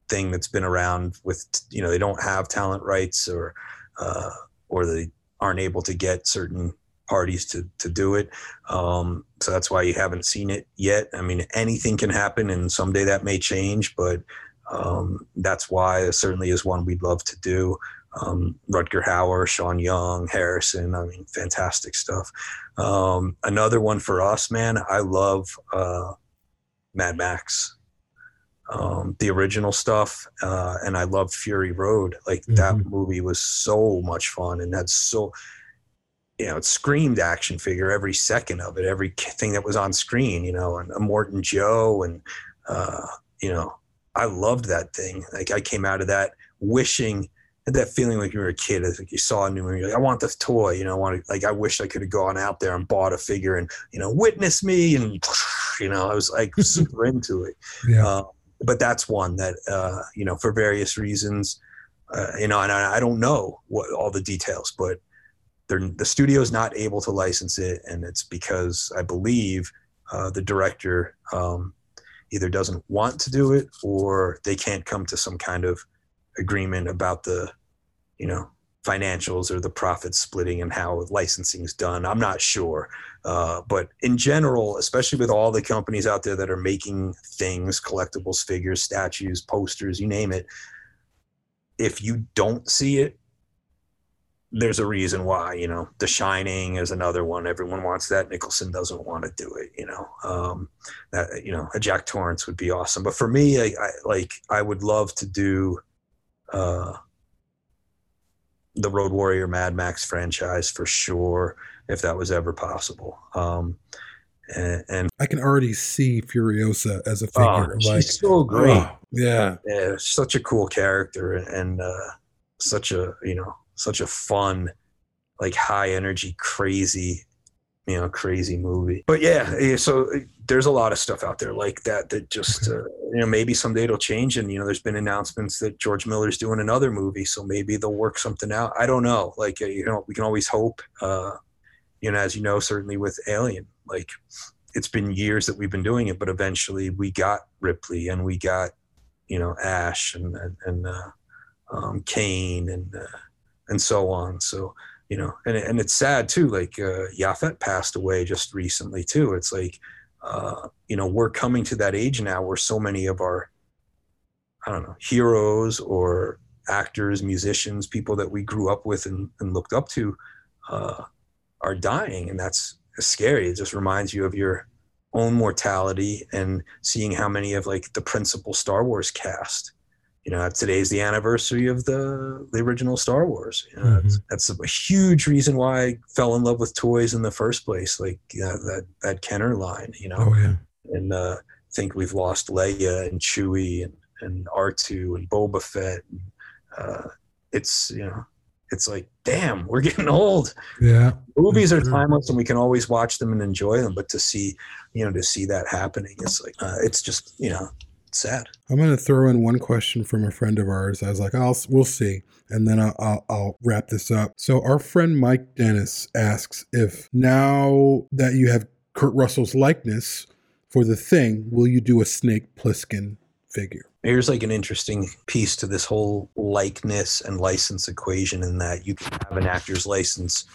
thing that's been around with you know they don't have talent rights or uh, or they aren't able to get certain parties to to do it. Um, so that's why you haven't seen it yet. I mean anything can happen and someday that may change but um, that's why it certainly is one we'd love to do um, Rutger Hauer, Sean Young, Harrison. I mean, fantastic stuff. Um, another one for us, man. I love uh, Mad Max um, the original stuff, uh, and I love Fury Road. Like that Mhm. movie was so much fun, and that's so, you know, it screamed action figure every second of it, every thing that was on screen, you know, and Morton Joe, and uh, you know, I loved that thing. Like I came out of that wishing. Had that feeling like you were a kid, as like you saw a new movie, you're like I want this toy, you know, I want to, like I wish I could have gone out there and bought a figure and you know witness me and you know I was like super into it Yeah. uh, but that's one that uh, you know for various reasons uh, you know and I, I don't know what all the details but they're, the studio's not able to license it and it's because i believe uh, the director um, either doesn't want to do it or they can't come to some kind of agreement about the you know financials or the profit splitting and how licensing is done. I'm not sure. Uh, but in general, especially with all the companies out there that are making things, collectibles, figures, statues, posters, you name it, if you don't see it, there's a reason why, you know, The Shining is another one. Everyone wants that. Nicholson doesn't want to do it, you know. Um, that you know, a Jack Torrance would be awesome. But for me, I, I like I would love to do uh the Road Warrior Mad Max franchise for sure, if that was ever possible. Um, and, and I can already see Furiosa as a figure. oh, figure. she's like, so great. oh, yeah. yeah, such a cool character and uh, such a you know such a fun, like high energy, crazy, you know, crazy movie. But yeah, so uh, there's a lot of stuff out there like that that just uh, you know maybe someday it'll change. And you know, there's been announcements that George Miller's doing another movie, so maybe they'll work something out. I don't know. Like uh, you know, we can always hope. Uh, you know, as you know, certainly with Alien, like it's been years that we've been doing it, but eventually we got Ripley and we got you know Ash and and, and uh, um, Kane and uh, and so on. So you know, and and it's sad too. Like uh, Yaphet passed away just recently too. It's like uh, you know we're coming to that age now where so many of our I don't know heroes or actors, musicians, people that we grew up with and, and looked up to uh, are dying, and that's scary. It just reminds you of your own mortality and seeing how many of like the principal Star Wars cast. You know, today's the anniversary of the the original Star Wars. You know, that's, that's a huge reason why I fell in love with toys in the first place. Like uh, that that Kenner line, you know, Oh, yeah. and uh, I think we've lost Leia and Chewie and and R two and Boba Fett. And, uh, it's you know, it's like damn, we're getting old. Yeah. Movies are timeless, and we can always watch them and enjoy them. But to see, you know, to see that happening, it's like uh, it's just you know, sad. I'm going to throw in one question from a friend of ours. I was like, I'll we'll see, and then I'll, I'll, I'll wrap this up. So our friend Mike Dennis asks if now that you have Kurt Russell's likeness for the thing, will you do a Snake Plissken figure? Here's like an interesting piece to this whole likeness and license equation in that you can have an actor's license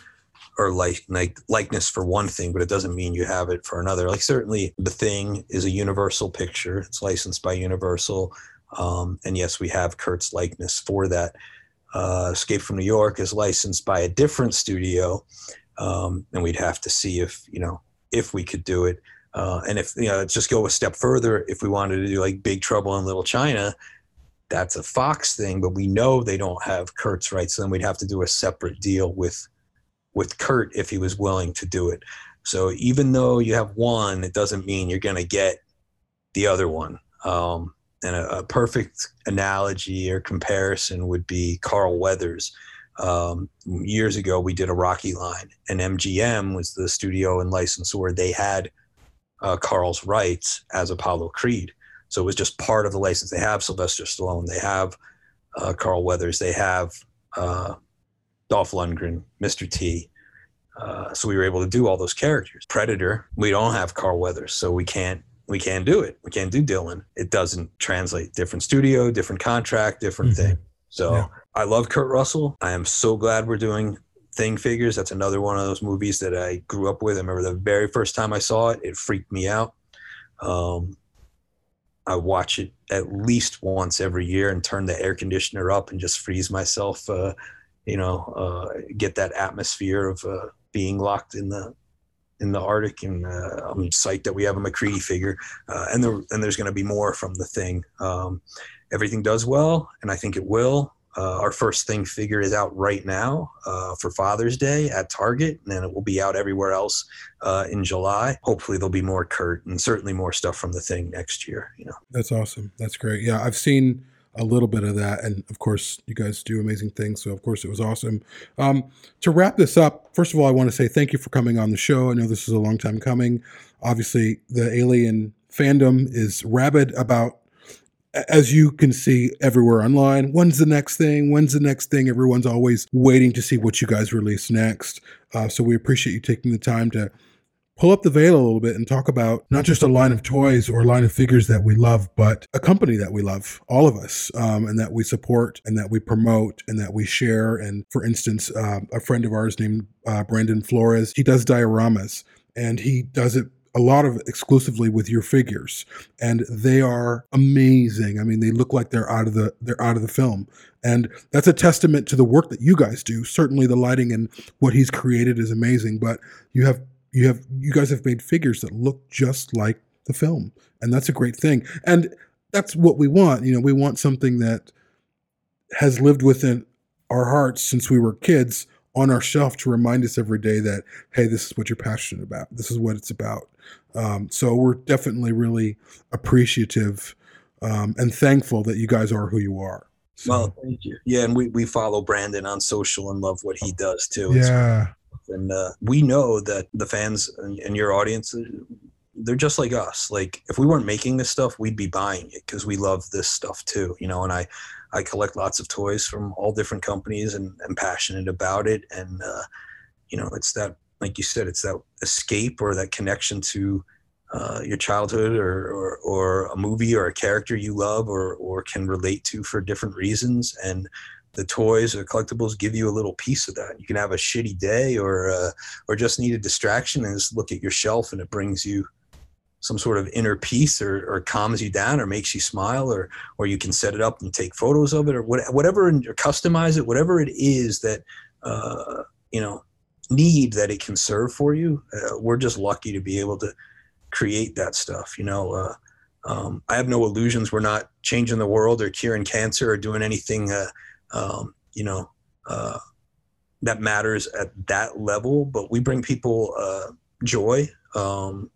or like, like likeness for one thing, but it doesn't mean you have it for another. Like certainly the thing is a universal picture. It's licensed by Universal. Um, and yes, we have Kurt's likeness for that. Uh, Escape from New York is licensed by a different studio. Um, and we'd have to see if, you know, if we could do it. Uh, and if, you know, just go a step further. If we wanted to do like Big Trouble in Little China, that's a Fox thing, but we know they don't have Kurt's rights. So then we'd have to do a separate deal with with Kurt if he was willing to do it. So even though you have one, it doesn't mean you're going to get the other one. Um, and a, a perfect analogy or comparison would be Carl Weathers. Um, years ago, we did a Rocky line, and MGM was the studio and licensor. They had uh, Carl's rights as Apollo Creed. So it was just part of the license. They have Sylvester Stallone, they have uh, Carl Weathers, they have uh, Dolph Lundgren, Mr. T. Uh, so we were able to do all those characters. Predator, we don't have Carl Weathers, so we can't we can't do it. We can't do Dillon. It doesn't translate. Different studio, different contract, different Mhm. thing. So Yeah. I love Kurt Russell. I am so glad we're doing Thing figures. That's another one of those movies that I grew up with. I remember the very first time I saw it, it freaked me out. Um, I watch it at least once every year and turn the air conditioner up and just freeze myself. Uh, you know, uh, get that atmosphere of uh, being locked in the in the Arctic. And uh, I'm psyched that we have a MacReady figure, uh, and there and there's going to be more from the thing. Um, everything does well, and I think it will. Uh, our first thing figure is out right now uh, for Father's Day at Target, and then it will be out everywhere else uh, in July. Hopefully, there'll be more Kurt and certainly more stuff from the thing next year. You know, That's awesome. That's great. Yeah, I've seen a little bit of that, and of course, you guys do amazing things. So, of course, it was awesome. Um, to wrap this up, first of all, I want to say thank you for coming on the show. I know this is a long time coming. Obviously, the Alien fandom is rabid about, as you can see everywhere online. When's the next thing? When's the next thing? Everyone's always waiting to see what you guys release next. Uh, so, we appreciate you taking the time to pull up the veil a little bit and talk about not just a line of toys or a line of figures that we love, but a company that we love, all of us, um, and that we support and that we promote and that we share. And for instance, uh, a friend of ours named uh, Brandon Flores, he does dioramas and he does it a lot of exclusively with your figures. And they are amazing. I mean they look like they're out of the they're out of the film. And that's a testament to the work that you guys do. Certainly the lighting and what he's created is amazing but you have you have you guys have made figures that look just like the film and that's a great thing. And that's what we want you know we want something that has lived within our hearts since we were kids on our shelf to remind us every day that hey this is what you're passionate about. This is what it's about. Um, so we're definitely really appreciative um, and thankful that you guys are who you are. So, well thank you. Yeah and we, we follow brandon on social and love what he does too. It's- yeah and uh, we know that the fans and, and your audience they're just like us. Like if we weren't making this stuff we'd be buying it because we love this stuff too you know? And i i collect lots of toys from all different companies and i'm passionate about it. And uh, you know it's that like you said it's that escape or that connection to uh, your childhood or, or or a movie or a character you love or or can relate to for different reasons. And the toys or collectibles give you a little piece of that. You can have a shitty day or uh, or just need a distraction and just look at your shelf and it brings you some sort of inner peace or, or calms you down or makes you smile or or you can set it up and take photos of it or what, whatever and customize it whatever it is that uh, you know need that it can serve for you uh, we're just lucky to be able to create that stuff you know uh, um, I have no illusions. We're not changing the world or curing cancer or doing anything uh, um, you know, uh, that matters at that level. But we bring people uh, joy, um,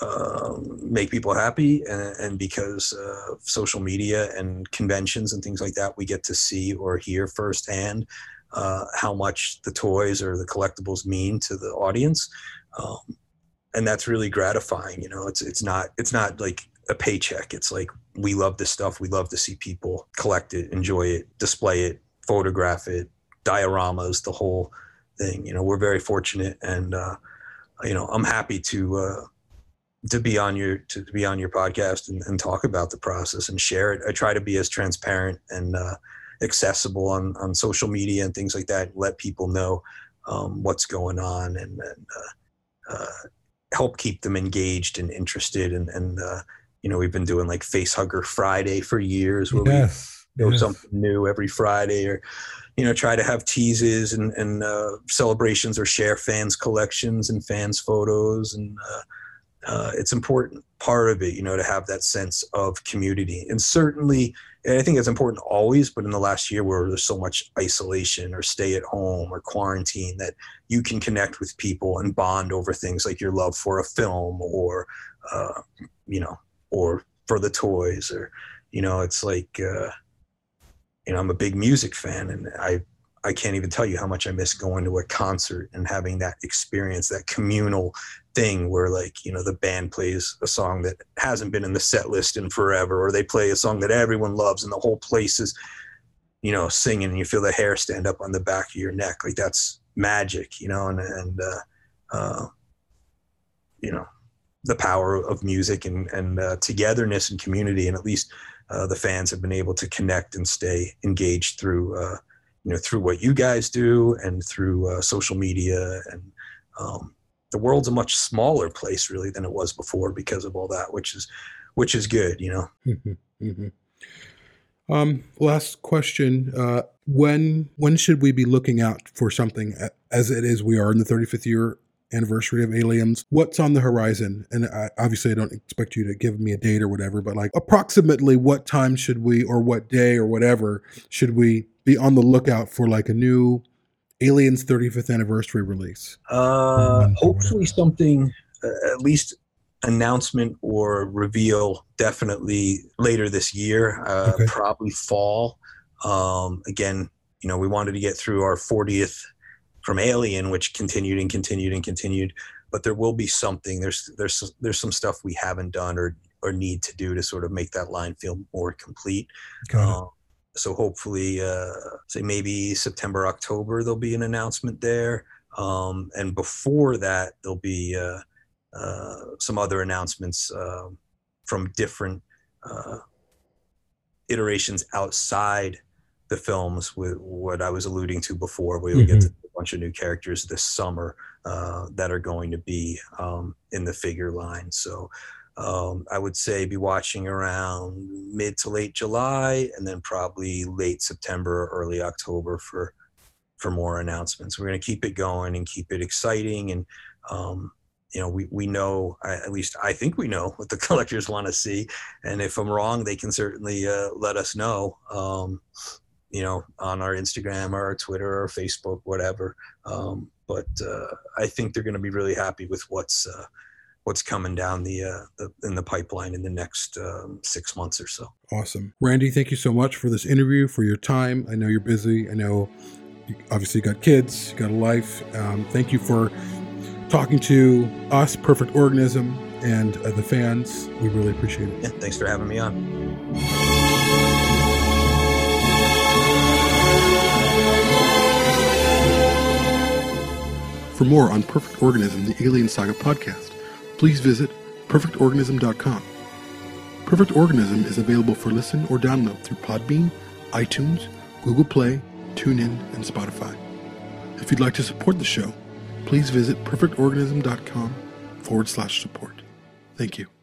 uh, make people happy, and, and because social media and conventions and things like that, we get to see or hear firsthand uh, how much the toys or the collectibles mean to the audience. Um, and that's really gratifying. You know, it's it's not it's not like a paycheck. It's like we love this stuff. We love to see people collect it, enjoy it, display it, photograph it, dioramas, the whole thing. You know, we're very fortunate, and uh, you know, I'm happy to uh, to be on your to, be on your podcast and, and, talk about the process and share it. I try to be as transparent and uh, accessible on on social media and things like that. Let people know um, what's going on and, and uh, uh, help keep them engaged and interested and and uh, you know, we've been doing like Face Hugger Friday for years where yes, we do yes. something new every Friday or, you know, try to have teases and, and uh, celebrations or share fans collections and fans photos. And uh, uh, it's important part of it, you know, to have that sense of community. And certainly, and I think it's important always, but in the last year where there's so much isolation or stay at home or quarantine that you can connect with people and bond over things like your love for a film or, uh, you know, or for the toys or you know it's like uh, you know i'm a big music fan and i i can't even tell you how much i miss going to a concert and having that experience that communal thing where like you know the band plays a song that hasn't been in the set list in forever or they play a song that everyone loves and the whole place is you know singing and you feel the hair stand up on the back of your neck. Like that's magic you know and and uh, uh you know the power of music and, and uh, togetherness and community. And at least uh, the fans have been able to connect and stay engaged through, uh, you know, through what you guys do and through uh, social media. And um, the world's a much smaller place really than it was before because of all that, which is, which is good, you know? Mm-hmm, mm-hmm. Um, last question. Uh, when, when should we be looking out for something as it is? We are in the 35th year anniversary of Aliens. What's on the horizon? And I, obviously, I don't expect you to give me a date or whatever, but like approximately what time should we, or what day or whatever, should we be on the lookout for like a new Aliens 35th anniversary release? Uh, hopefully, something uh, at least announcement or reveal definitely later this year, uh, okay. probably fall. Um, again, you know, we wanted to get through our 40th from Alien, which continued and continued and continued. But there will be something. There's there's there's some stuff we haven't done or or need to do to sort of make that line feel more complete. Um, so hopefully, uh, say maybe September October there'll be an announcement there. Um, and before that, there'll be uh, uh, some other announcements uh, from different uh, iterations outside the films with what I was alluding to before. We'll mm-hmm. get to bunch of new characters this summer uh, that are going to be um, in the figure line. So um, I would say be watching around mid to late July, and then probably late September, or early October for for more announcements. We're going to keep it going and keep it exciting, and um, you know, we we know at least I think we know what the collectors want to see, and if I'm wrong, they can certainly uh, let us know. Um, you know, on our Instagram or our Twitter or Facebook, whatever. Um, but uh, I think they're going to be really happy with what's uh, what's coming down the, uh, the, in the pipeline in the next um, six months or so. Awesome, Randy. Thank you so much for this interview, for your time. I know you're busy. I know you obviously got kids, you got a life. Um, thank you for talking to us, Perfect Organism, and uh, the fans. We really appreciate it. Yeah, thanks for having me on. For more on Perfect Organism, the Alien Saga podcast, please visit perfectorganism.com. Perfect Organism is available for listen or download through Podbean, iTunes, Google Play, TuneIn, and Spotify. If you'd like to support the show, please visit perfectorganism.com forward slash support. Thank you.